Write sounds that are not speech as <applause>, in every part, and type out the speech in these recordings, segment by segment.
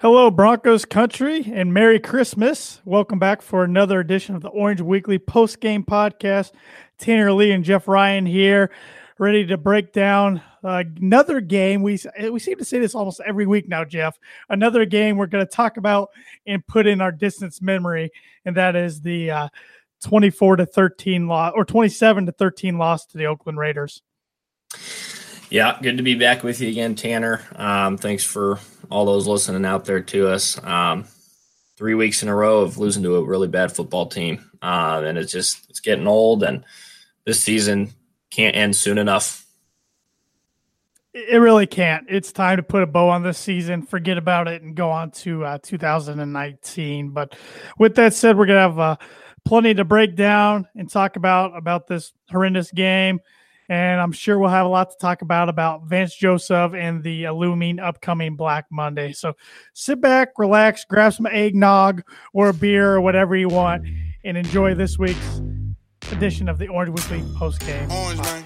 Hello, Broncos country, and Merry Christmas. Welcome back for another edition of the Orange Weekly post game podcast. Tanner Lee and Jeff Ryan here, ready to break down uh, another game. We, we seem to say this almost every week now, Jeff. Another game we're going to talk about and put in our distance memory, and that is the uh, 24 to 13 loss or 27 to 13 loss to the Oakland Raiders. Yeah, good to be back with you again, Tanner. Um, thanks for all those listening out there to us. Um, three weeks in a row of losing to a really bad football team, uh, and it's just it's getting old, and this season can't end soon enough. It really can't. It's time to put a bow on this season, forget about it, and go on to uh, 2019. But with that said, we're gonna have uh, plenty to break down and talk about about this horrendous game and I'm sure we'll have a lot to talk about about Vance Joseph and the looming upcoming Black Monday. So sit back, relax, grab some eggnog or a beer or whatever you want, and enjoy this week's edition of the Orange Weekly post game. Orange, man.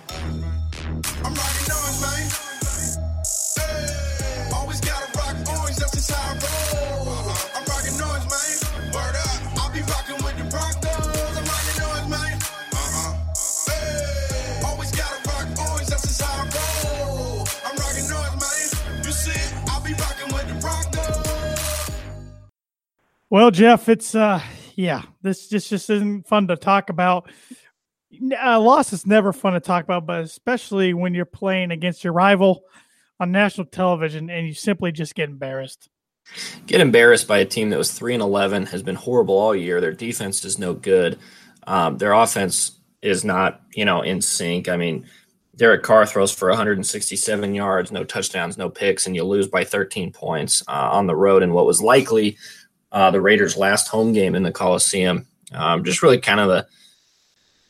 Well, Jeff, it's uh yeah, this just just isn't fun to talk about. A loss is never fun to talk about, but especially when you're playing against your rival on national television and you simply just get embarrassed. Get embarrassed by a team that was three and eleven, has been horrible all year. Their defense is no good. Um, their offense is not, you know, in sync. I mean, Derek Carr throws for 167 yards, no touchdowns, no picks, and you lose by 13 points uh, on the road in what was likely uh, the Raiders' last home game in the Coliseum. Um, just really kind of a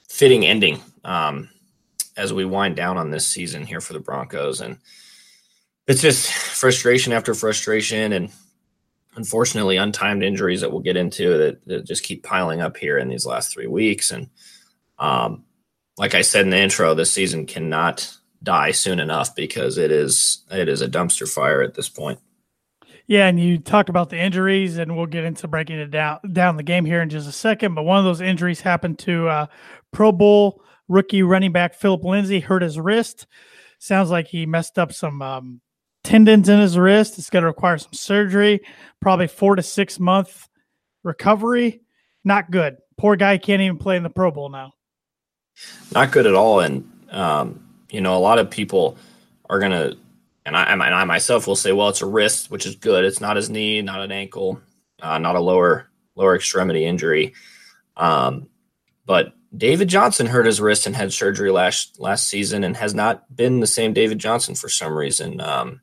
fitting ending um, as we wind down on this season here for the Broncos. And it's just frustration after frustration and unfortunately untimed injuries that we'll get into that, that just keep piling up here in these last three weeks. And um, like I said in the intro, this season cannot die soon enough because it is it is a dumpster fire at this point. Yeah, and you talked about the injuries, and we'll get into breaking it down down the game here in just a second. But one of those injuries happened to uh, Pro Bowl rookie running back Philip Lindsay, hurt his wrist. Sounds like he messed up some um, tendons in his wrist. It's going to require some surgery, probably four to six month recovery. Not good. Poor guy can't even play in the Pro Bowl now. Not good at all. And um, you know, a lot of people are going to and I, and I myself will say, well, it's a wrist, which is good. It's not his knee, not an ankle, uh, not a lower lower extremity injury. Um, but David Johnson hurt his wrist and had surgery last last season, and has not been the same David Johnson for some reason. Um,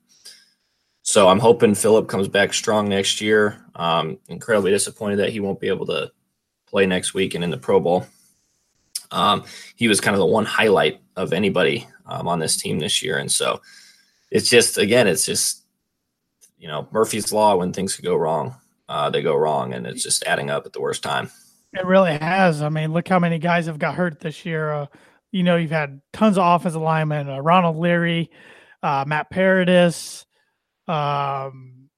so I'm hoping Philip comes back strong next year. Um, incredibly disappointed that he won't be able to play next week and in the Pro Bowl. Um, he was kind of the one highlight of anybody um, on this team this year, and so it's just again, it's just you know Murphy's law. When things go wrong, uh, they go wrong, and it's just adding up at the worst time. It really has. I mean, look how many guys have got hurt this year. Uh, you know, you've had tons of offensive linemen: uh, Ronald Leary, uh, Matt Paradis, um,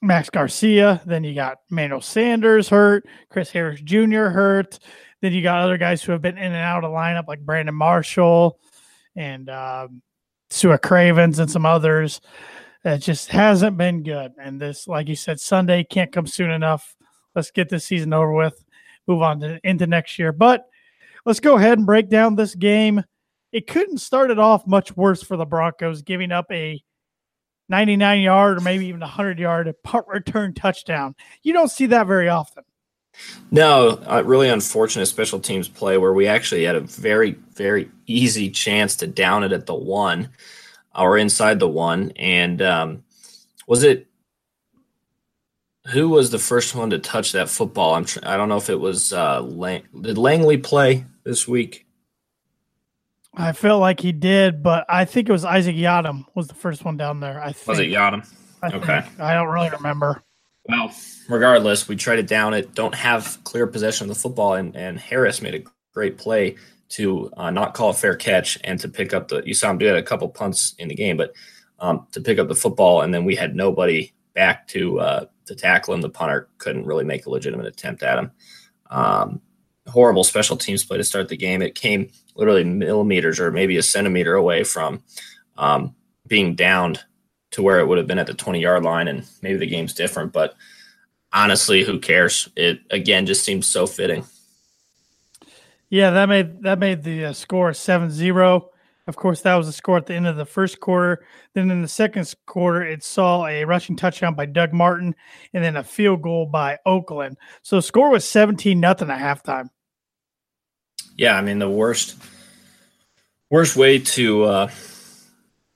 Max Garcia. Then you got Emmanuel Sanders hurt, Chris Harris Jr. hurt. Then you got other guys who have been in and out of lineup like Brandon Marshall and um, Sua Cravens and some others. It just hasn't been good. And this, like you said, Sunday can't come soon enough. Let's get this season over with, move on to, into next year. But let's go ahead and break down this game. It couldn't start it off much worse for the Broncos, giving up a 99 yard or maybe even a 100 yard punt return touchdown. You don't see that very often. No, uh, really unfortunate special teams play where we actually had a very, very easy chance to down it at the one or inside the one. And um, was it who was the first one to touch that football? I'm tr- I don't know if it was uh, Lang- did Langley play this week. I felt like he did, but I think it was Isaac Yiadom was the first one down there. I think. was it Yiadom? I okay, think. I don't really remember. Well, regardless, we tried to down it, don't have clear possession of the football, and, and Harris made a great play to uh, not call a fair catch and to pick up the. You saw him do it a couple punts in the game, but um, to pick up the football, and then we had nobody back to uh, to tackle him. The punter couldn't really make a legitimate attempt at him. Um, horrible special teams play to start the game. It came literally millimeters or maybe a centimeter away from um, being downed to where it would have been at the 20 yard line, and maybe the game's different. But honestly, who cares? It again just seems so fitting. Yeah, that made that made the uh, score 7-0. Of course, that was the score at the end of the first quarter. Then in the second quarter, it saw a rushing touchdown by Doug Martin and then a field goal by Oakland. So the score was 17 nothing at halftime. Yeah, I mean the worst worst way to uh,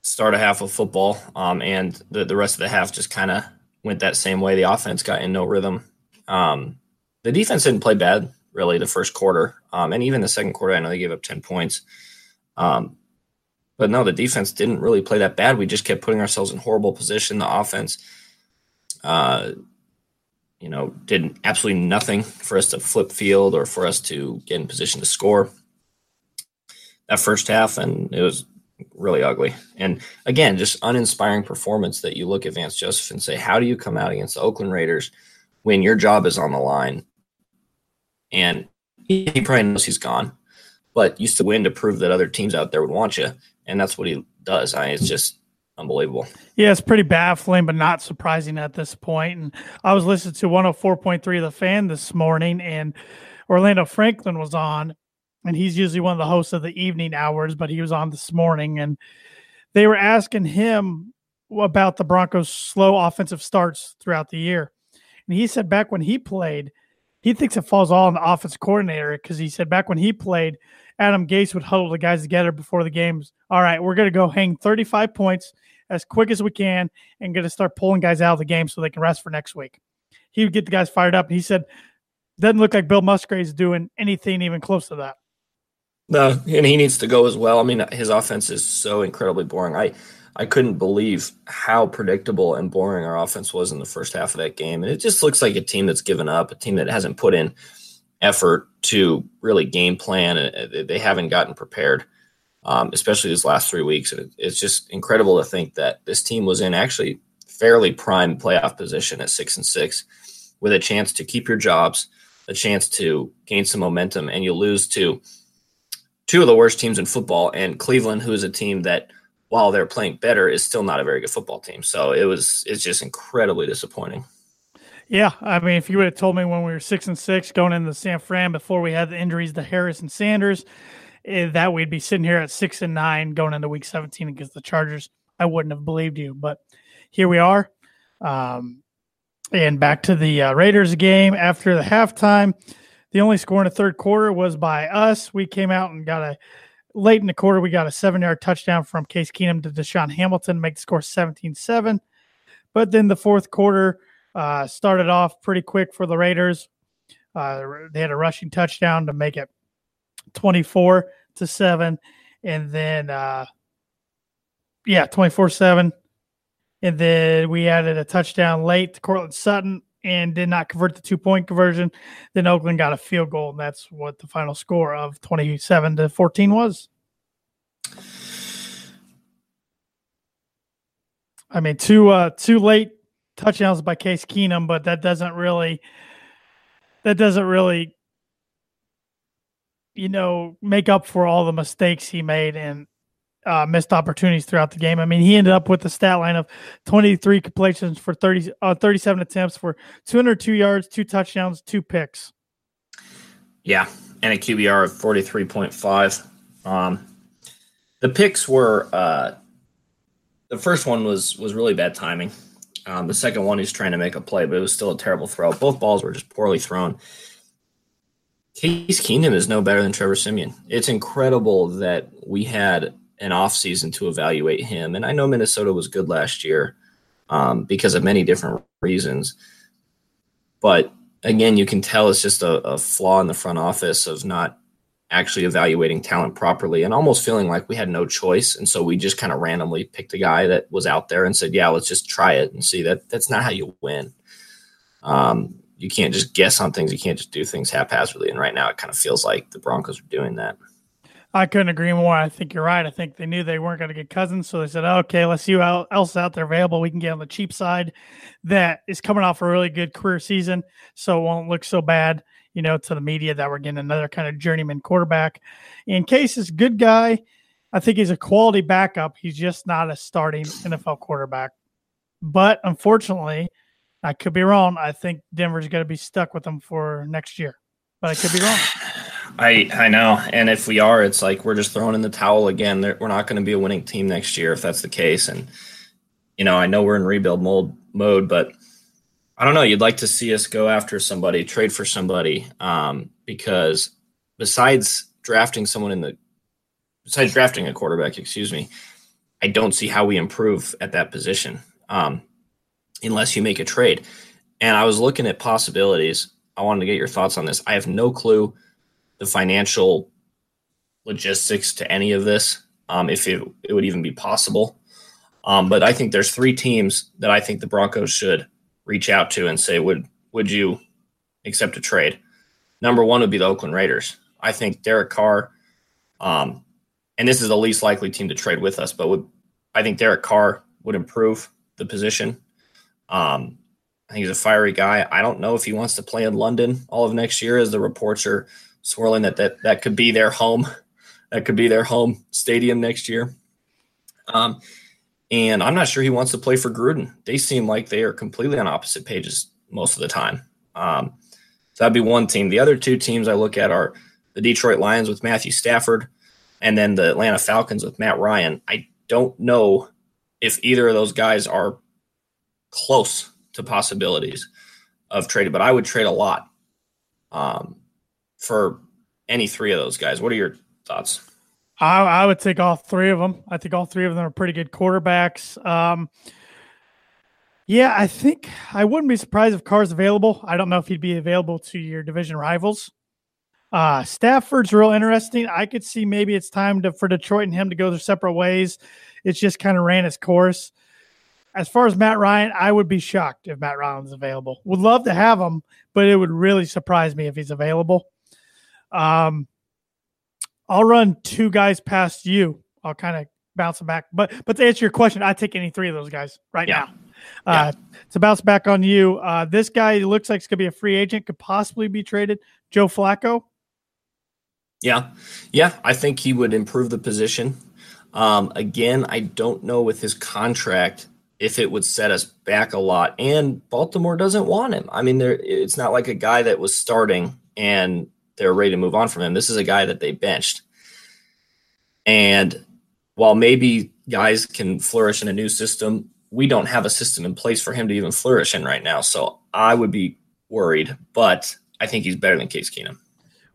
start a half of football, um, and the the rest of the half just kind of went that same way. The offense got in no rhythm. Um, the defense didn't play bad really the first quarter, um, and even the second quarter. I know they gave up ten points, um, but no, the defense didn't really play that bad. We just kept putting ourselves in horrible position. The offense, uh, you know, did absolutely nothing for us to flip field or for us to get in position to score. That first half, and it was really ugly. And again, just uninspiring performance that you look at Vance Joseph and say, how do you come out against the Oakland Raiders when your job is on the line? And he, probably knows he's gone, but you still win to prove that other teams out there would want you. And that's what he does. I mean, it's just unbelievable. Yeah, it's pretty baffling, but not surprising at this point. And I was listening to 104.3 of the fan this morning, and Orlando Franklin was on, and he's usually one of the hosts of the evening hours, but he was on this morning, and they were asking him about the Broncos' slow offensive starts throughout the year. And he said back when he played, he thinks it falls all on the offense coordinator because he said back when he played, Adam Gase would huddle the guys together before the games. All right, we're going to go hang 35 points as quick as we can and going to start pulling guys out of the game so they can rest for next week. He would get the guys fired up. And he said, doesn't look like Bill Musgrave's doing anything even close to that. No, and he needs to go as well. I mean, his offense is so incredibly boring. I I couldn't believe how predictable and boring our offense was in the first half of that game. And it just looks like a team that's given up, a team that hasn't put in effort to really game plan. And they haven't gotten prepared, um, especially these last three weeks. And it's just incredible to think that this team was in actually fairly prime playoff position at six and six with a chance to keep your jobs, a chance to gain some momentum, and you lose to two of the worst teams in football and Cleveland, who is a team that – while they're playing better, is still not a very good football team. So it was it's just incredibly disappointing. Yeah, I mean, if you would have told me when we were six and six going into San Fran before we had the injuries to Harris and Sanders, eh, that we'd be sitting here at six and nine going into Week 17 against the Chargers, I wouldn't have believed you. But here we are. Um, and back to the uh, Raiders game after the halftime. The only score in the third quarter was by us. We came out and got a late in the quarter, we got a seven yard touchdown from Case Keenum to DaeSean Hamilton, make the score 17 7. But then the fourth quarter uh, started off pretty quick for the Raiders. Uh, they had a rushing touchdown to make it 24 to 7. And then, uh, yeah, 24 7. And then we added a touchdown late to Courtland Sutton and did not convert the two point conversion. Then Oakland got a field goal, and that's what the final score of 27 to 14 was. I mean, two uh, two late touchdowns by Case Keenum, but that doesn't really that doesn't really you know make up for all the mistakes he made and uh, missed opportunities throughout the game. I mean, he ended up with a stat line of 23 completions for 30, uh, 37 attempts for 202 yards, two touchdowns, two picks. Yeah, and a QBR of 43.5. Um, the picks were uh, the first one was was really bad timing. Um, the second one, he's trying to make a play, but it was still a terrible throw. Both balls were just poorly thrown. Case Keenum is no better than Trevor Siemian. It's incredible that we had an offseason to evaluate him. And I know Minnesota was good last year um, because of many different reasons. But again, you can tell it's just a, a, flaw in the front office of not actually evaluating talent properly and almost feeling like we had no choice. And so we just kind of randomly picked a guy that was out there and said, yeah, let's just try it and see that that's not how you win. Um, you can't just guess on things. You can't just do things haphazardly. And right now it kind of feels like the Broncos are doing that. I couldn't agree more. I think you're right. I think they knew they weren't going to get Cousins, so they said, "Okay, let's see who else out there available. We can get on the cheap side that is coming off a really good career season, so it won't look so bad, you know, to the media that we're getting another kind of journeyman quarterback." In case is good guy. I think he's a quality backup. He's just not a starting NFL quarterback. But unfortunately, I could be wrong. I think Denver's going to be stuck with him for next year, but I could be wrong. I I know, and if we are, it's like we're just throwing in the towel again. We're not going to be a winning team next year if that's the case. And you know, I know we're in rebuild mode mode, but I don't know. You'd like to see us go after somebody, trade for somebody, um, because besides drafting someone in the besides drafting a quarterback, excuse me, I don't see how we improve at that position um, unless you make a trade. And I was looking at possibilities. I wanted to get your thoughts on this. I have no clue the financial logistics to any of this, um, if it, it would even be possible. Um, but I think there's three teams that I think the Broncos should reach out to and say, would would you accept a trade? Number one would be the Oakland Raiders. I think Derek Carr, um, and this is the least likely team to trade with us, but would I think Derek Carr would improve the position. Um, I think he's a fiery guy. I don't know if he wants to play in London all of next year, as the reports are swirling that that that could be their home, that could be their home stadium next year. Um, and I'm not sure he wants to play for Gruden. They seem like they are completely on opposite pages most of the time. Um, so that'd be one team. The other two teams I look at are the Detroit Lions with Matthew Stafford, and then the Atlanta Falcons with Matt Ryan. I don't know if either of those guys are close to possibilities of trading, but I would trade a lot um, for any three of those guys. What are your thoughts? I, I, would take all three of them. I think all three of them are pretty good quarterbacks. Um, yeah, I think I wouldn't be surprised if Carr's available. I don't know if he'd be available to your division rivals. Uh, Stafford's real interesting. I could see maybe it's time to, for Detroit and him to go their separate ways. It's just kind of ran its course. As far as Matt Ryan, I would be shocked if Matt Ryan's available. Would love to have him, but it would really surprise me if he's available. Um, I'll run two guys past you. I'll kind of bounce them back. But but to answer your question, I take any three of those guys right yeah. now. Uh, yeah. To bounce back on you, uh, this guy looks like it's going to be a free agent, could possibly be traded. Joe Flacco. Yeah, yeah, I think he would improve the position. Um, again, I don't know with his contract if it would set us back a lot. And Baltimore doesn't want him. I mean, there it's not like a guy that was starting and they're ready to move on from him. This is a guy that they benched. And while maybe guys can flourish in a new system, we don't have a system in place for him to even flourish in right now. So I would be worried, but I think he's better than Case Keenum.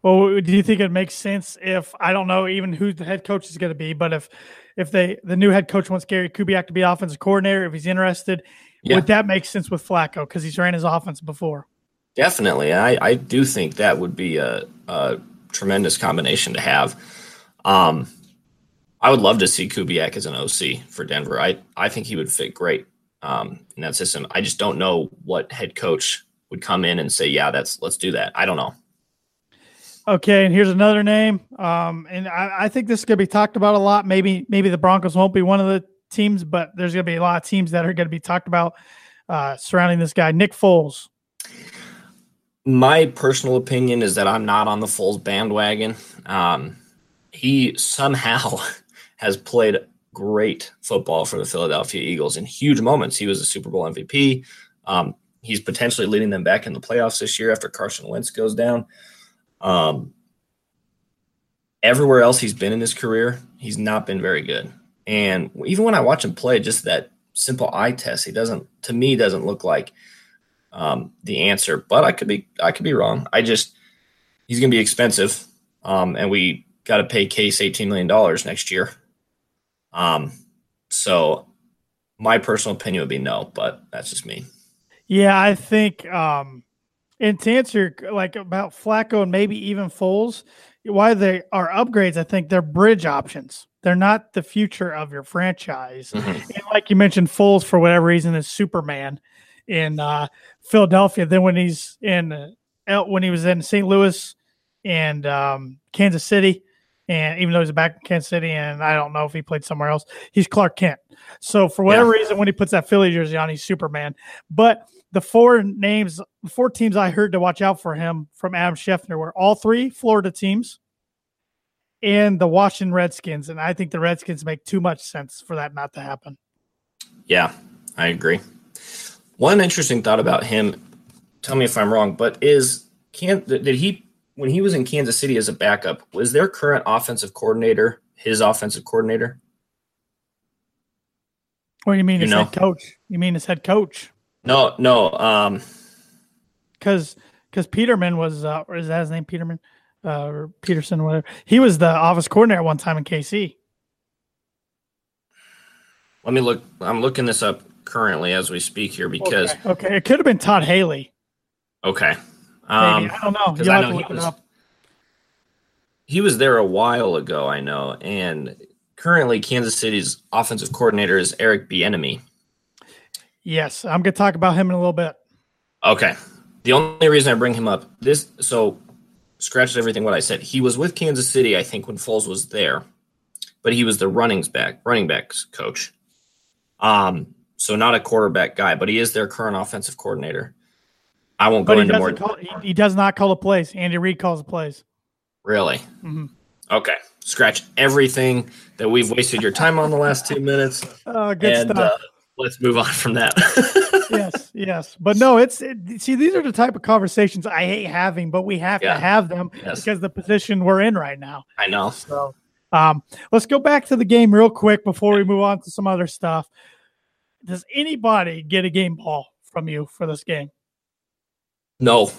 Well, do you think it makes sense if I don't know even who the head coach is going to be, but if if they the new head coach wants Gary Kubiak to be offensive coordinator, if he's interested, yeah. would that make sense with Flacco because he's ran his offense before? Definitely, I I do think that would be a, a tremendous combination to have. Um, I would love to see Kubiak as an OC for Denver. I I think he would fit great um, in that system. I just don't know what head coach would come in and say, "Yeah, that's let's do that." I don't know. Okay, and here's another name. Um, and I, I think this is going to be talked about a lot. Maybe maybe the Broncos won't be one of the teams, but there's going to be a lot of teams that are going to be talked about uh, surrounding this guy, Nick Foles. My personal opinion is that I'm not on the Foles bandwagon. Um, he somehow <laughs> has played great football for the Philadelphia Eagles in huge moments. He was a Super Bowl MVP. Um, he's potentially leading them back in the playoffs this year after Carson Wentz goes down. Um, everywhere else he's been in his career, he's not been very good. And even when I watch him play, just that simple eye test, he doesn't, to me, doesn't look like um, the answer. But I could be, I could be wrong. I just, he's going to be expensive, um, and we got to pay Case eighteen million dollars next year. Um, so my personal opinion would be no, but that's just me. Yeah, I think um, and to answer like about Flacco and maybe even Foles, why they are upgrades, I think they're bridge options. They're not the future of your franchise. Mm-hmm. And like you mentioned, Foles for whatever reason is Superman in uh, Philadelphia. Then when he's in uh, when he was in St. Louis and um, Kansas City, And even though he's back in Kansas City, and I don't know if he played somewhere else, he's Clark Kent. So for whatever yeah. reason, when he puts that Philly jersey on, he's Superman. But the four names, the four teams I heard to watch out for him from Adam Schefter were all three Florida teams and the Washington Redskins. And I think the Redskins make too much sense for that not to happen. Yeah, I agree. One interesting thought about him, tell me if I'm wrong, but is can did he when he was in Kansas City as a backup, was their current offensive coordinator his offensive coordinator? What do you mean you his know? head coach? You mean his head coach? No, no. Um, because because Peterman was uh, or is that his name Peterman, uh, or Peterson, whatever. He was the office coordinator one time in KC. Let me look. I'm looking this up currently as we speak here because okay, okay. it could have been Todd Haley. Okay, um, Maybe. I don't know. You I know he was, he was there a while ago. I know, and currently Kansas City's offensive coordinator is Eric Bieniemy. Yes, I'm going to talk about him in a little bit. Okay. The only reason I bring him up this so scratches everything what I said. He was with Kansas City, I think, when Foles was there, but he was the runnings back running backs coach. Um, so not a quarterback guy, but he is their current offensive coordinator. I won't but go into more. Call, he, he, does not call the plays. Andy Reid calls the plays. Really? Mm-hmm. Okay. Scratch everything that we've wasted your time on the last two minutes. <laughs> Oh, good and, stuff. Uh, let's move on from that. <laughs> yes, yes, but no, it's it, see these are the type of conversations I hate having, but we have yeah. to have them yes. because the position we're in right now. I know. So, um, let's go back to the game real quick before we move on to some other stuff. Does anybody get a game ball from you for this game? No,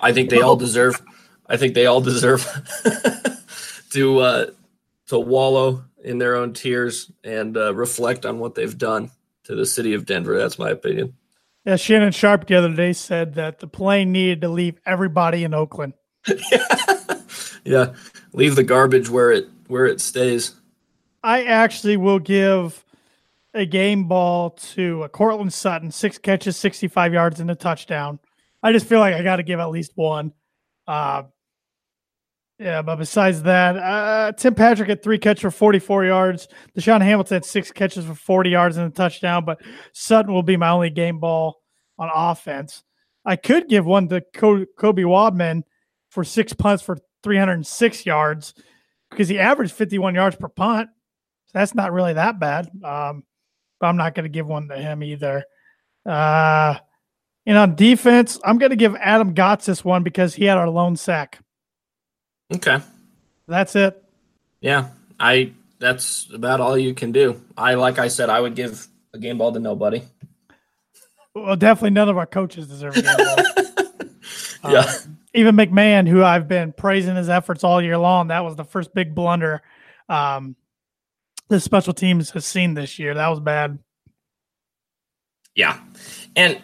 I think they all deserve. I think they all deserve <laughs> to uh, to wallow in their own tears and uh, reflect on what they've done to the city of Denver. That's my opinion. Yeah, Shannon Sharpe the other day said that the plane needed to leave everybody in Oakland. <laughs> yeah, leave the garbage where it where it stays. I actually will give a game ball to a Courtland Sutton, six catches, sixty-five yards, and a touchdown. I just feel like I got to give at least one. Uh, yeah, but besides that, uh, Tim Patrick had three catches for 44 yards. DaeSean Hamilton had six catches for 40 yards and a touchdown, but Sutton will be my only game ball on offense. I could give one to Colby Wadman for six punts for 306 yards because he averaged 51 yards per punt. So that's not really that bad. Um, but I'm not going to give one to him either. Uh, and on defense, I'm going to give Adam Gotsis one because he had our lone sack. Okay. That's it. Yeah. I that's about all you can do. I like I said, I would give a game ball to nobody. Well, definitely none of our coaches deserve a game ball. <laughs> yeah. Uh, even McMahon, who I've been praising his efforts all year long, that was the first big blunder um, the special teams has seen this year. That was bad. Yeah. And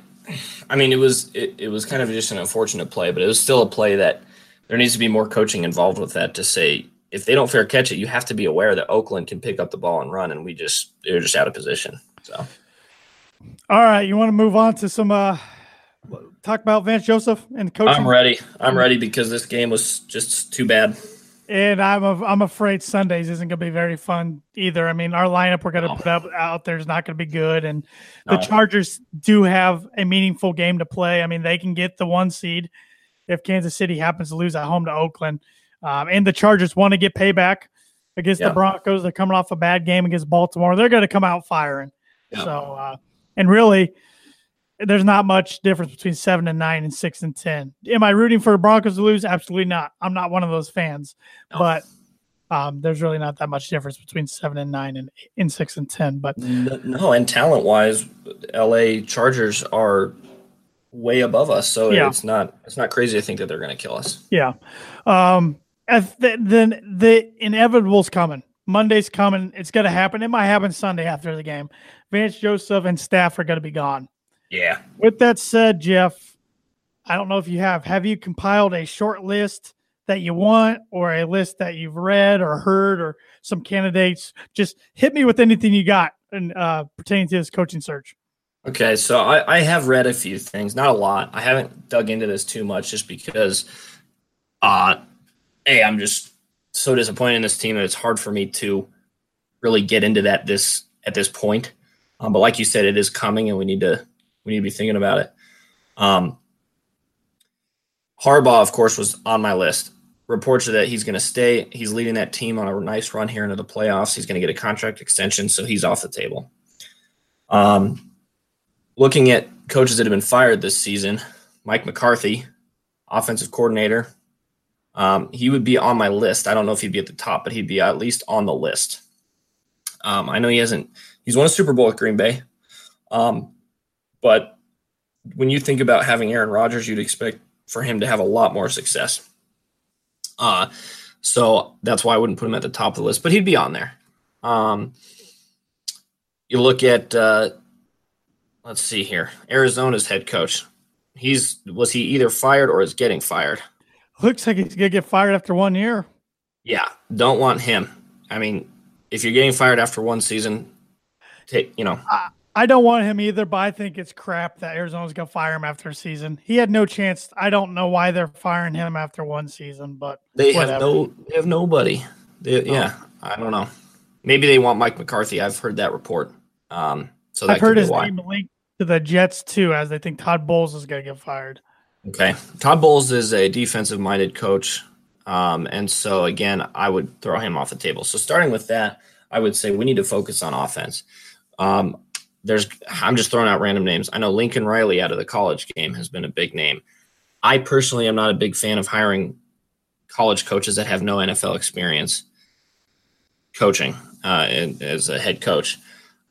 I mean, it was it, it was kind of just an unfortunate play, but it was still a play that – there needs to be more coaching involved with that to say if they don't fair catch it, you have to be aware that Oakland can pick up the ball and run, and we just they're just out of position. So, all right, you want to move on to some uh talk about Vance Joseph and coaching? I'm ready. I'm ready because this game was just too bad. And I'm a, I'm afraid Sundays isn't going to be very fun either. I mean, our lineup we're going to put up out there is not going to be good, and no. the Chargers do have a meaningful game to play. I mean, they can get the one seed if Kansas City happens to lose at home to Oakland. Um, and the Chargers want to get payback against yeah. the Broncos. They're coming off a bad game against Baltimore. They're going to come out firing. Yeah. So, uh, and really, there's not much difference between seven and nine and six and ten. Am I rooting for the Broncos to lose? Absolutely not. I'm not one of those fans. No. But um, there's really not that much difference between seven and nine and in six and ten. But no, and talent wise, LA Chargers are way above us. So yeah. it's not it's not crazy to think that they're going to kill us. Yeah. Um, the, then the inevitable's coming. Monday's coming. It's going to happen. It might happen Sunday after the game. Vance Joseph and staff are going to be gone. Yeah. With that said, Jeff, I don't know if you have. Have you compiled a short list that you want, or a list that you've read or heard, or some candidates? Just hit me with anything you got and uh, pertaining to this coaching search. Okay, so I, I have read a few things, not a lot. I haven't dug into this too much just because, uh, hey, I'm just so disappointed in this team that it's hard for me to really get into that this at this point. Um, but like you said, it is coming, and we need to we need to be thinking about it. Um, Harbaugh, of course, was on my list. Reports that he's going to stay. He's leading that team on a nice run here into the playoffs. He's going to get a contract extension, so he's off the table. Um, looking at coaches that have been fired this season, Mike McCarthy, offensive coordinator, um, he would be on my list. I don't know if he'd be at the top, but he'd be at least on the list. Um, I know he hasn't. He's won a Super Bowl with Green Bay, um, but when you think about having Aaron Rodgers, you'd expect for him to have a lot more success. Uh, so that's why I wouldn't put him at the top of the list, but he'd be on there. Um, you look at, uh, let's see here, Arizona's head coach. He's was he either fired or is getting fired? Looks like he's gonna get fired after one year. Yeah, don't want him. I mean, if you're getting fired after one season, take you know. I, I don't want him either, but I think it's crap that Arizona's gonna fire him after a season. He had no chance. I don't know why they're firing him after one season, but they whatever. have no they have nobody. They, oh. Yeah, I don't know. Maybe they want Mike McCarthy. I've heard that report. Um, so I've heard his why. name linked to the Jets too, as they think Todd Bowles is gonna get fired. Okay, Todd Bowles is a defensive minded coach. Um, and so again, I would throw him off the table. So starting with that, I would say we need to focus on offense. Um, there's I'm just throwing out random names. I know Lincoln Riley out of the college game has been a big name. I personally am not a big fan of hiring college coaches that have no NFL experience coaching uh, as a head coach.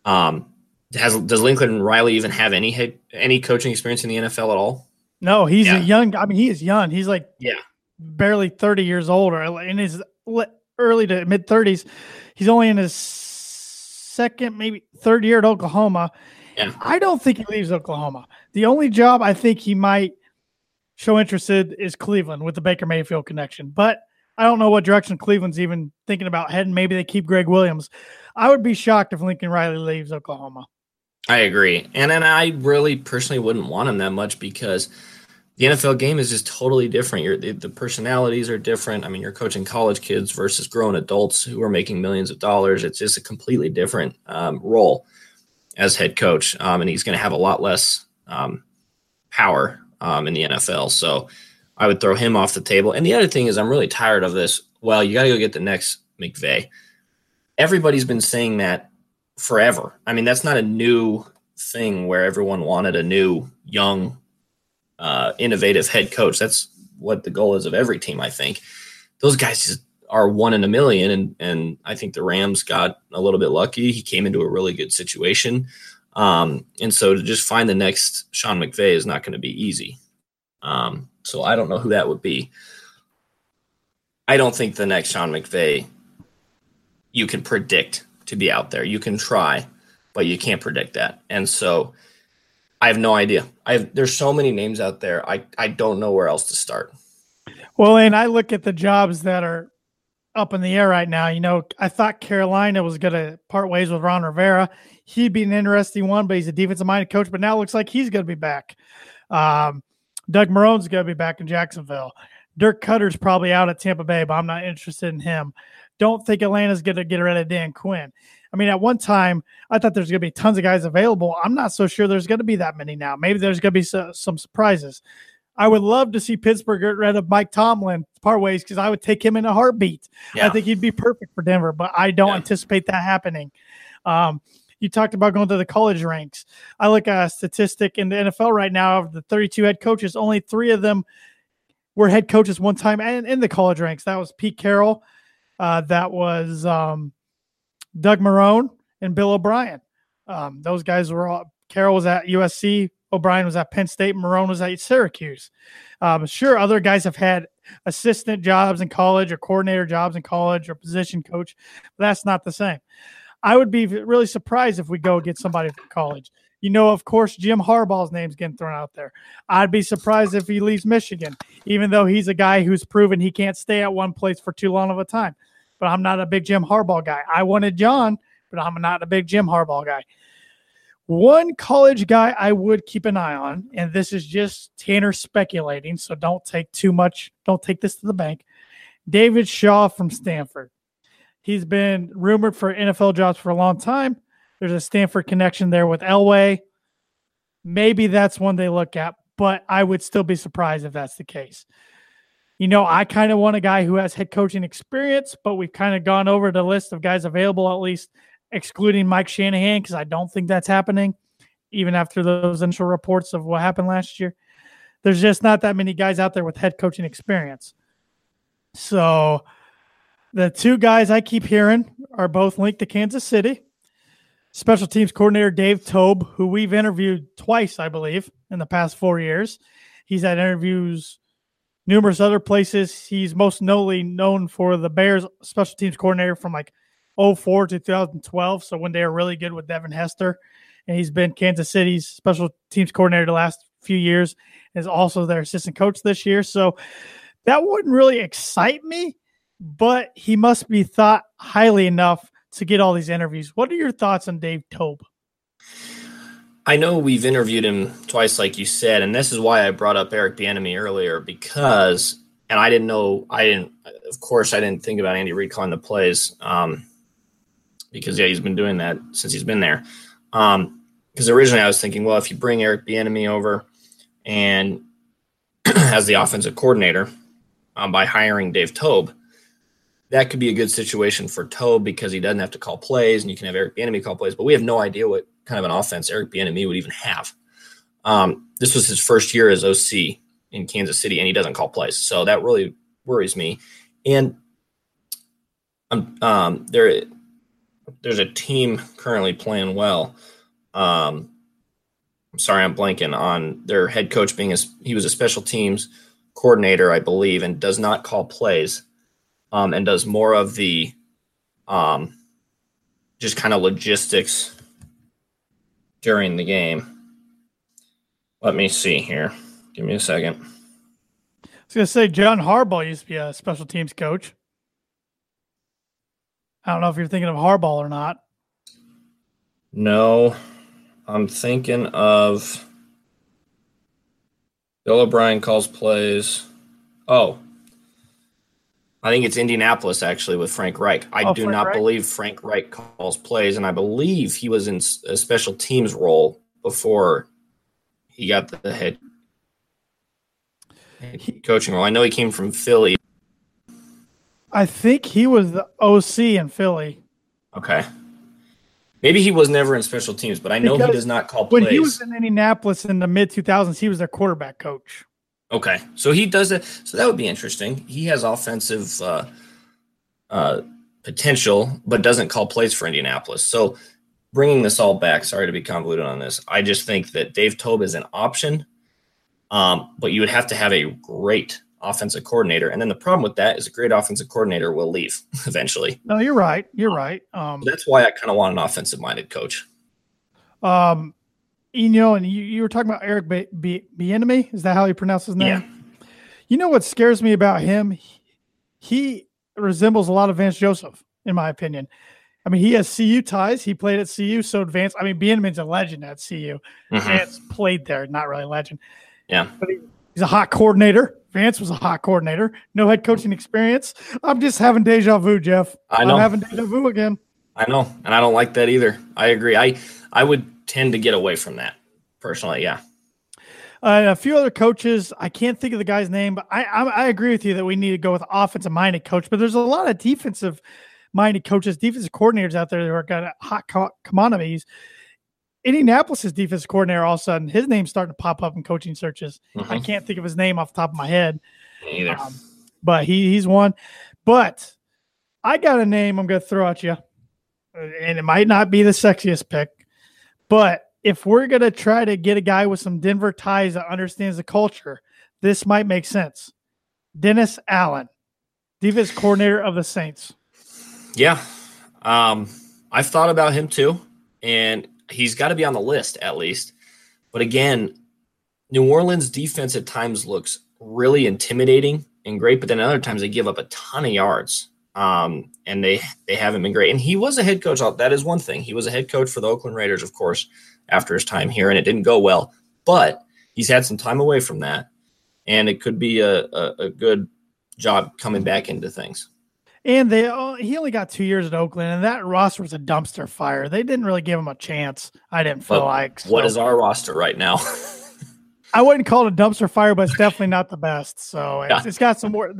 Um, has does Lincoln Riley even have any head, any coaching experience in the NFL at all? No, he's yeah. a young. I mean, he is young. He's like yeah, barely thirty years old, or in his early to mid thirties. He's only in his second, maybe third year at Oklahoma. Yeah. I don't think he leaves Oklahoma. The only job I think he might show interested is Cleveland with the Baker Mayfield connection. But I don't know what direction Cleveland's even thinking about heading. Maybe they keep Gregg Williams. I would be shocked if Lincoln Riley leaves Oklahoma. I agree. And then I really personally wouldn't want him that much because – the NFL game is just totally different. The, the, personalities are different. I mean, you're coaching college kids versus grown adults who are making millions of dollars. It's just a completely different um, role as head coach, um, and he's going to have a lot less um, power um, in the NFL. So I would throw him off the table. And the other thing is, I'm really tired of this. Well, you got to go get the next McVay. Everybody's been saying that forever. I mean, that's not a new thing where everyone wanted a new young uh, innovative head coach. That's what the goal is of every team. I think those guys are one in a million, and and I think the Rams got a little bit lucky. He came into a really good situation, um, and so to just find the next Sean McVay is not going to be easy. Um, so I don't know who that would be. I don't think the next Sean McVay you can predict to be out there. You can try, but you can't predict that. And so I have no idea. I have there's so many names out there. I I don't know where else to start. Well, and I look at the jobs that are up in the air right now. You know, I thought Carolina was going to part ways with Ron Rivera. He'd be an interesting one, but he's a defensive minded coach. But now it looks like he's going to be back. Um, Doug Marrone's going to be back in Jacksonville. Dirk Koetter's probably out at Tampa Bay, but I'm not interested in him. Don't think Atlanta's going to get rid of Dan Quinn. I mean, at one time, I thought there's going to be tons of guys available. I'm not so sure there's going to be that many now. Maybe there's going to be so, some surprises. I would love to see Pittsburgh get rid of Mike Tomlin part ways because I would take him in a heartbeat. Yeah. I think he'd be perfect for Denver, but I don't yeah. anticipate that happening. Um, you talked about going to the college ranks. I look at a statistic in the NFL right now of the 32 head coaches, only three of them were head coaches one time and in the college ranks. That was Pete Carroll. Uh, that was um, Doug Marrone and Bill O'Brien. Um, those guys were all. Carroll was at USC. O'Brien was at Penn State. Marrone was at Syracuse. Um, sure, other guys have had assistant jobs in college or coordinator jobs in college or position coach, but that's not the same. I would be really surprised if we go get somebody from college. You know, of course, Jim Harbaugh's name's getting thrown out there. I'd be surprised if he leaves Michigan, even though he's a guy who's proven he can't stay at one place for too long of a time but I'm not a big Jim Harbaugh guy. I wanted John, but I'm not a big Jim Harbaugh guy. One college guy I would keep an eye on, and this is just Tanner speculating, so don't take too much, don't take this to the bank. David Shaw from Stanford. He's been rumored for NFL jobs for a long time. There's a Stanford connection there with Elway. Maybe that's one they look at, but I would still be surprised if that's the case. You know, I kind of want a guy who has head coaching experience, but we've kind of gone over the list of guys available, at least excluding Mike Shanahan, because I don't think that's happening, even after those initial reports of what happened last year. There's just not that many guys out there with head coaching experience. So the two guys I keep hearing are both linked to Kansas City. Special teams coordinator Dave Toub, who we've interviewed twice, I believe, in the past four years. He's had interviews numerous other places. He's most notably known for the Bears special teams coordinator from like 04 to 2012. So when they were really good with Devin Hester. And he's been Kansas City's special teams coordinator the last few years, is also their assistant coach this year. So that wouldn't really excite me, but he must be thought highly enough to get all these interviews. What are your thoughts on Dave Toub? I know we've interviewed him twice, like you said, and this is why I brought up Eric Bieniemy earlier because, and I didn't know, I didn't, of course, I didn't think about Andy Reid calling the plays, um, because yeah, he's been doing that since he's been there. Um, because originally I was thinking, well, if you bring Eric Bieniemy over and <clears throat> as the offensive coordinator um, by hiring Dave Toub, that could be a good situation for Toub because he doesn't have to call plays and you can have Eric Bieniemy call plays. But we have no idea what kind of an offense Eric Bieniemy would even have. Um, this was his first year as OC in Kansas City, and he doesn't call plays, so that really worries me. And um, um, there, there's a team currently playing well. Um, I'm sorry, I'm blanking on their head coach being a he was a special teams coordinator, I believe, and does not call plays um, and does more of the um, just kind of logistics during the game. Let me see here. Give me a second. I was going to say John Harbaugh used to be a special teams coach. I don't know if you're thinking of Harbaugh or not. No, I'm thinking of Bill O'Brien calls plays. Oh, I think it's Indianapolis actually with Frank Reich. I oh, do Frank not Reich? believe Frank Reich calls plays, and I believe he was in a special teams role before he got the head coaching role. I know he came from Philly. I think he was the OC in Philly. Okay. Maybe he was never in special teams, but I know because he does not call plays. When he was in Indianapolis in the mid 2000s, he was their quarterback coach. Okay, so he does it. So that would be interesting. He has offensive uh, uh, potential, but doesn't call plays for Indianapolis. So bringing this all back, sorry to be convoluted on this. I just think that Dave Toub is an option, um, but you would have to have a great offensive coordinator. And then the problem with that is a great offensive coordinator will leave <laughs> eventually. No, you're right. You're right. Um, that's why I kind of want an offensive minded coach. Um, you know, and you, you were talking about Eric Bieniemy. Is that how you pronounce his name? Yeah. You know what scares me about him? He, he resembles a lot of Vance Joseph, in my opinion. I mean, he has CU ties. He played at CU, so advanced. I mean, Bieniemy's a legend at CU. Mm-hmm. Vance played there, not really a legend. Yeah, but he, he's a hot coordinator. Vance was a hot coordinator. No head coaching experience. I'm just having deja vu, Jeff. I know. I'm having deja vu again. I know, and I don't like that either. I agree. I I would tend to get away from that personally. Yeah. Uh, a few other coaches. I can't think of the guy's name, but I, I, I agree with you that we need to go with offensive minded coach. But there's a lot of defensive minded coaches, defensive coordinators out there who are got hot co- commodities. Indianapolis's defensive coordinator, all of a sudden, his name's starting to pop up in coaching searches. Mm-hmm. I can't think of his name off the top of my head. Either. Um, but he, he's one. But I got a name I'm going to throw at you, and it might not be the sexiest pick, but if we're going to try to get a guy with some Denver ties that understands the culture, this might make sense. Dennis Allen, defense coordinator of the Saints. Yeah. Um, I've thought about him too, and he's got to be on the list at least. But again, New Orleans defense at times looks really intimidating and great, but then other times they give up a ton of yards. Um, and they they haven't been great. And he was a head coach. That is one thing. He was a head coach for the Oakland Raiders, of course, after his time here, and it didn't go well. But he's had some time away from that, and it could be a, a, a good job coming back into things. And they oh, he only got two years at Oakland, and that roster was a dumpster fire. They didn't really give him a chance. I didn't feel But like. so. What is our roster right now? <laughs> I wouldn't call it a dumpster fire, but it's definitely not the best. So it's, Yeah. it's got some more.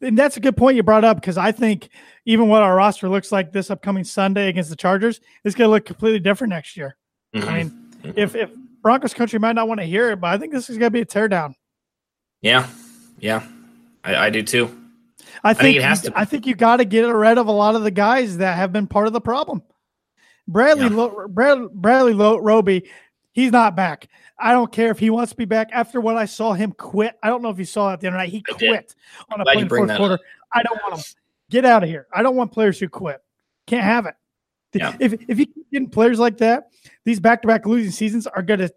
And that's a good point you brought up because I think even what our roster looks like this upcoming Sunday against the Chargers is going to look completely different next year. I Mhm. mean, if if Broncos country might not want to hear it, but I think this is going to be a teardown. yeah, yeah, I, I do too. I think, it has to be. I think you got to get rid of a lot of the guys that have been part of the problem. Bradley Yeah. Lo, Brad, Bradley Lo, Roby, he's not back. I don't care if he wants to be back after what I saw him quit. I don't know if you saw that the other night. He quit on a play in fourth quarter. up. I don't want him. Get out of here. I don't want players who quit. Can't have it. Yeah. If if you keep getting players like that, these back to back losing seasons are going to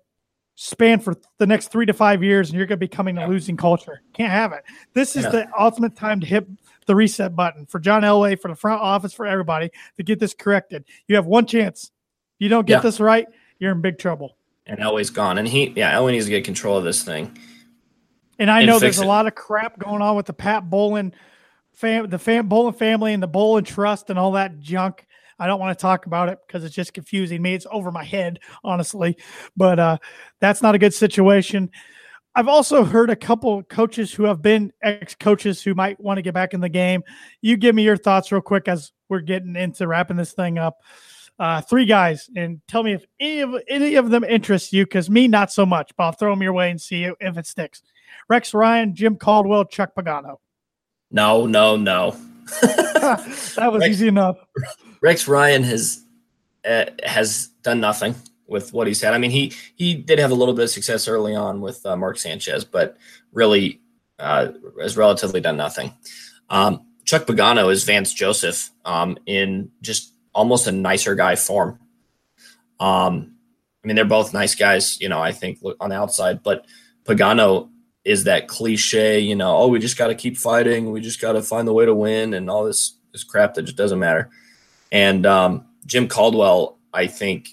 span for the next three to five years, and you're going to be becoming a losing culture. Can't have it. This is Yeah. the ultimate time to hit the reset button for John Elway, for the front office, for everybody to get this corrected. You have one chance. If you don't get Yeah. this right, you're in big trouble. And Elway's gone, and he yeah, Elway needs to get control of this thing. And I And know there's a lot of crap going on with the Pat Bowlen fam, the fam Bowlen family and the Bowlen trust and all that junk. I don't want to talk about it because it's just confusing me. It's over my head, honestly. But uh, that's not a good situation. I've also heard a couple coaches who have been ex coaches who might want to get back in the game. You give me your thoughts real quick as we're getting into wrapping this thing up. Uh, three guys, and tell me if any of any of them interest you. Because me, not so much. But I'll throw them your way and see if it sticks. Rex Ryan, Jim Caldwell, Chuck Pagano. No, no, no. <laughs> that was Rex- easy enough. Rex Ryan has uh, has done nothing with what he's had. I mean, he he did have a little bit of success early on with uh, Mark Sanchez, but really uh, has relatively done nothing. Um, Chuck Pagano is Vance Joseph um, in just almost a nicer guy form. Um, I mean, they're both nice guys, you know. I think on the outside, but Pagano is that cliche, you know. Oh, we just got to keep fighting. We just got to find the way to win, and all this this crap that just doesn't matter. And um, Jim Caldwell, I think,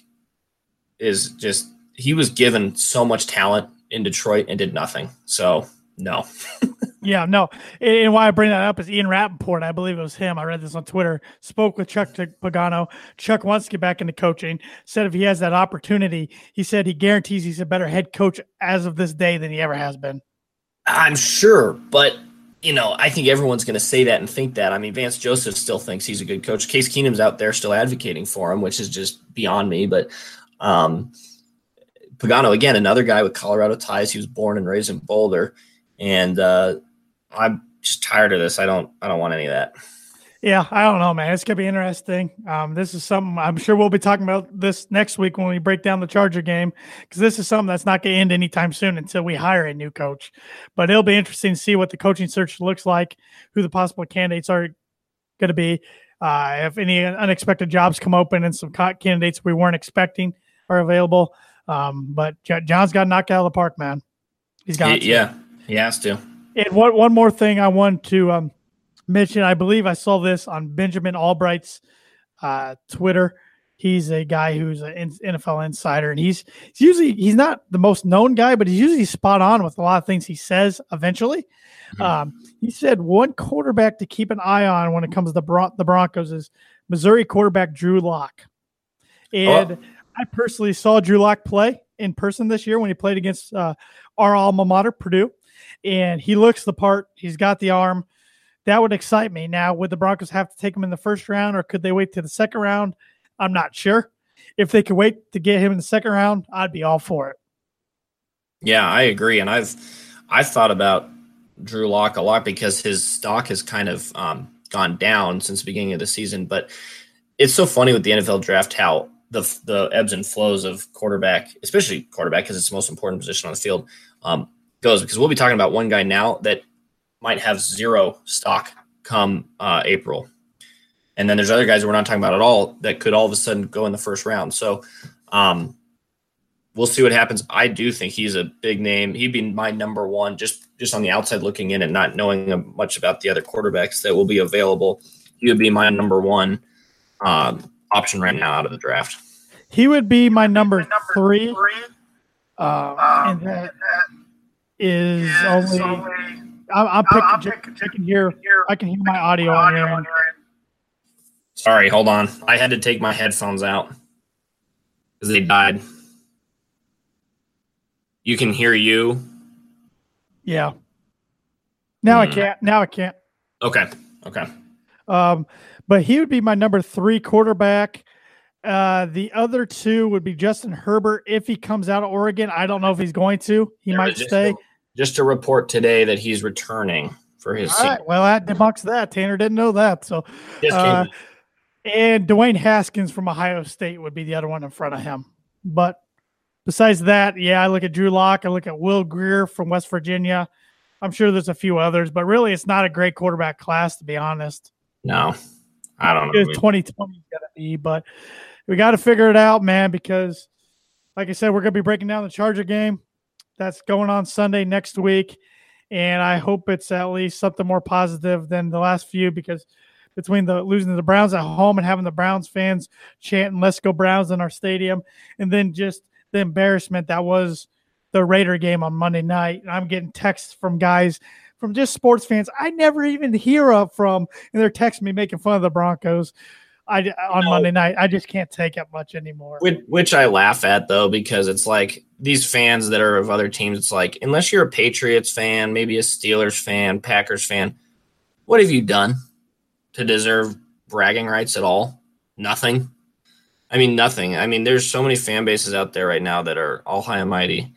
is just he was given so much talent in Detroit and did nothing. So no, <laughs> Yeah, no. And why I bring that up is Ian Rapoport, I believe it was him. I read this on Twitter, spoke with Chuck Pagano. Chuck wants to get back into coaching, said if he has that opportunity, he said he guarantees he's a better head coach as of this day than he ever has been. I'm sure, but you know, I think everyone's going to say that and think that. I mean, Vance Joseph still thinks he's a good coach. Case Keenum's out there still advocating for him, which is just beyond me. But um, Pagano, again, another guy with Colorado ties. He was born and raised in Boulder, and uh, I'm just tired of this. I don't, I don't want any of that. Yeah, I don't know, man. It's gonna be interesting. Um, this is something I'm sure we'll be talking about this next week when we break down the Charger game because this is something that's not going to end anytime soon until we hire a new coach. But it'll be interesting to see what the coaching search looks like, who the possible candidates are going to be, uh, if any unexpected jobs come open and some candidates we weren't expecting are available. Um, but John's got knocked out of the park, man. He's got to. yeah, he has to. And one one more thing I want to um, mention. I believe I saw this on Benjamin Albright's uh, Twitter. He's a guy who's an NFL insider, and he's, he's usually he's not the most known guy, but he's usually spot on with a lot of things he says. Eventually, Mhm. um, he said one quarterback to keep an eye on when it comes to the, Bron- the Broncos is Missouri quarterback Drew Lock. And I personally saw Drew Lock play in person this year when he played against uh, our alma mater, Purdue and he looks the part. He's got the arm. That would excite me. Now, would the Broncos have to take him in the first round, or could they wait to the second round? I'm not sure. If they could wait to get him in the second round, I'd be all for it. Yeah, I agree, and I've I've thought about Drew Lock a lot because his stock has kind of um, gone down since the beginning of the season. But it's so funny with the NFL draft how the the ebbs and flows of quarterback, especially quarterback, because it's the most important position on the field, um, goes. Because we'll be talking about one guy now that might have zero stock come uh, April, and then there's other guys we're not talking about at all that could all of a sudden go in the first round. So. Um, we'll see what happens. I do think he's a big name. He'd be my number one, just just on the outside looking in and not knowing much about the other quarterbacks that will be available. He would be my number one um, option right now out of the draft. He would be my number three, uh, and that is only I'm, I'm picking. I can hear. I can hear my audio on your end. Sorry, hold on. I had to take my headphones out because they died. You can hear you. Yeah. Now I can't. Now I can't. Okay. Okay. Um, but he would be my number three quarterback. Uh, the other two would be Justin Herbert if he comes out of Oregon. I don't know if he's going to. He Yeah, might stay. To, just to report today that he's returning for his. All right. Well, that debunks that. Tanner didn't know that. So, uh, and Dwayne Haskins from Ohio State would be the other one in front of him. But besides that, yeah, I look at Drew Lock. I look at Will Grier from West Virginia. I'm sure there's a few others, but really, it's not a great quarterback class, to be honest. no, I don't know. 2020 is going to be, but we got to figure it out, man, because like I said, we're going to be breaking down the Charger game that's going on Sunday next week. And I hope it's at least something more positive than the last few because between the losing to the Browns at home and having the Browns fans chanting "Let's go Browns" in our stadium, and then just the embarrassment that was the Raider game on Monday night. And I'm getting texts from guys from just sports fans I never even hear of from, and they're texting me making fun of the Broncos. I on No. Monday night. I just can't take it much anymore. Which, which I laugh at though, because it's like these fans that are of other teams. It's like unless you're a Patriots fan, maybe a Steelers fan, Packers fan, what have you done to deserve bragging rights at all? Nothing. I mean, nothing. I mean, there's so many fan bases out there right now that are all high and mighty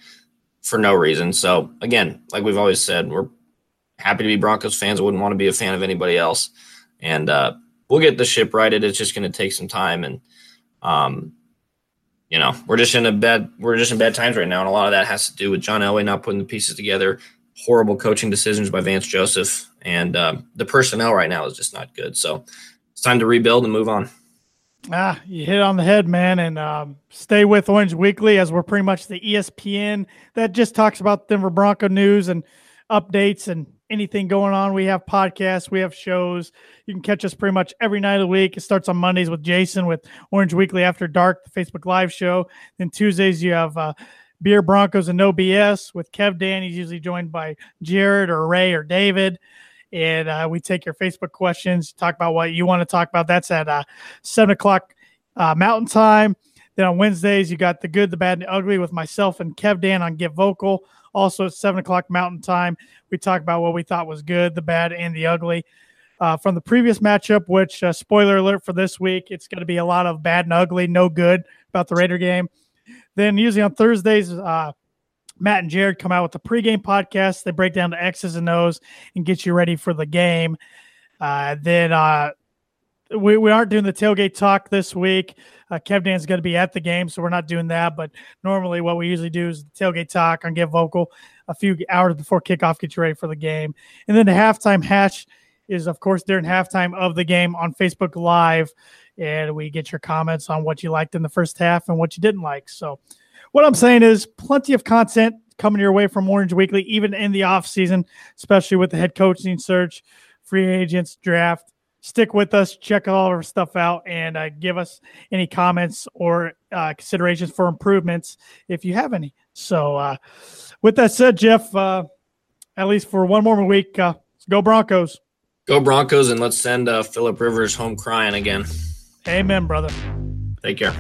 for no reason. So again, like we've always said, we're happy to be Broncos fans. I wouldn't want to be a fan of anybody else, and uh, we'll get the ship righted. It's just going to take some time and. Um, you know, we're just in a bad we're just in bad times right now, and a lot of that has to do with John Elway not putting the pieces together, horrible coaching decisions by Vance Joseph, and um, the personnel right now is just not good. So it's time to rebuild and move on. Ah, you hit it on the head, man. And um, stay with Orange Weekly as we're pretty much the ESPN that just talks about Denver Bronco news and updates and anything going on. We have podcasts, we have shows. You can catch us pretty much every night of the week. It starts on Mondays with Jason with Orange Weekly After Dark, the Facebook Live show. Then Tuesdays, you have uh, Beer Broncos and No BS with Kev Dan. He's usually joined by Jared or Ray or David and uh, we take your Facebook questions, talk about what you want to talk about. That's at uh, seven o'clock uh, Mountain Time. Then on Wednesdays, you got the good, the bad, and the ugly with myself and Kev Dan on Get Vocal. Also at seven o'clock Mountain Time, we talk about what we thought was good, the bad, and the ugly. Uh, from the previous matchup, which uh, spoiler alert for this week, it's going to be a lot of bad and ugly, no good about the Raider game. Then usually on Thursdays, uh, Matt and Jared come out with the pregame podcast. They break down the X's and O's and get you ready for the game. Uh, then uh, we, we aren't doing the tailgate talk this week. Uh, Kev Dan's going to be at the game, so we're not doing that. But normally, what we usually do is tailgate talk on Get Vocal a few hours before kickoff, get you ready for the game. And then the halftime hash is, of course, during halftime of the game on Facebook Live. And we get your comments on what you liked in the first half and what you didn't like. So, what I'm saying is plenty of content coming your way from Orange Weekly, even in the off season, especially with the head coaching search, free agents, draft. Stick with us, check all our stuff out, and uh, give us any comments or uh, considerations for improvements if you have any. So, uh, with that said, Jeff, uh, at least for one more week, uh, go Broncos. Go Broncos, and let's send uh, Philip Rivers home crying again. Amen, brother. Take care.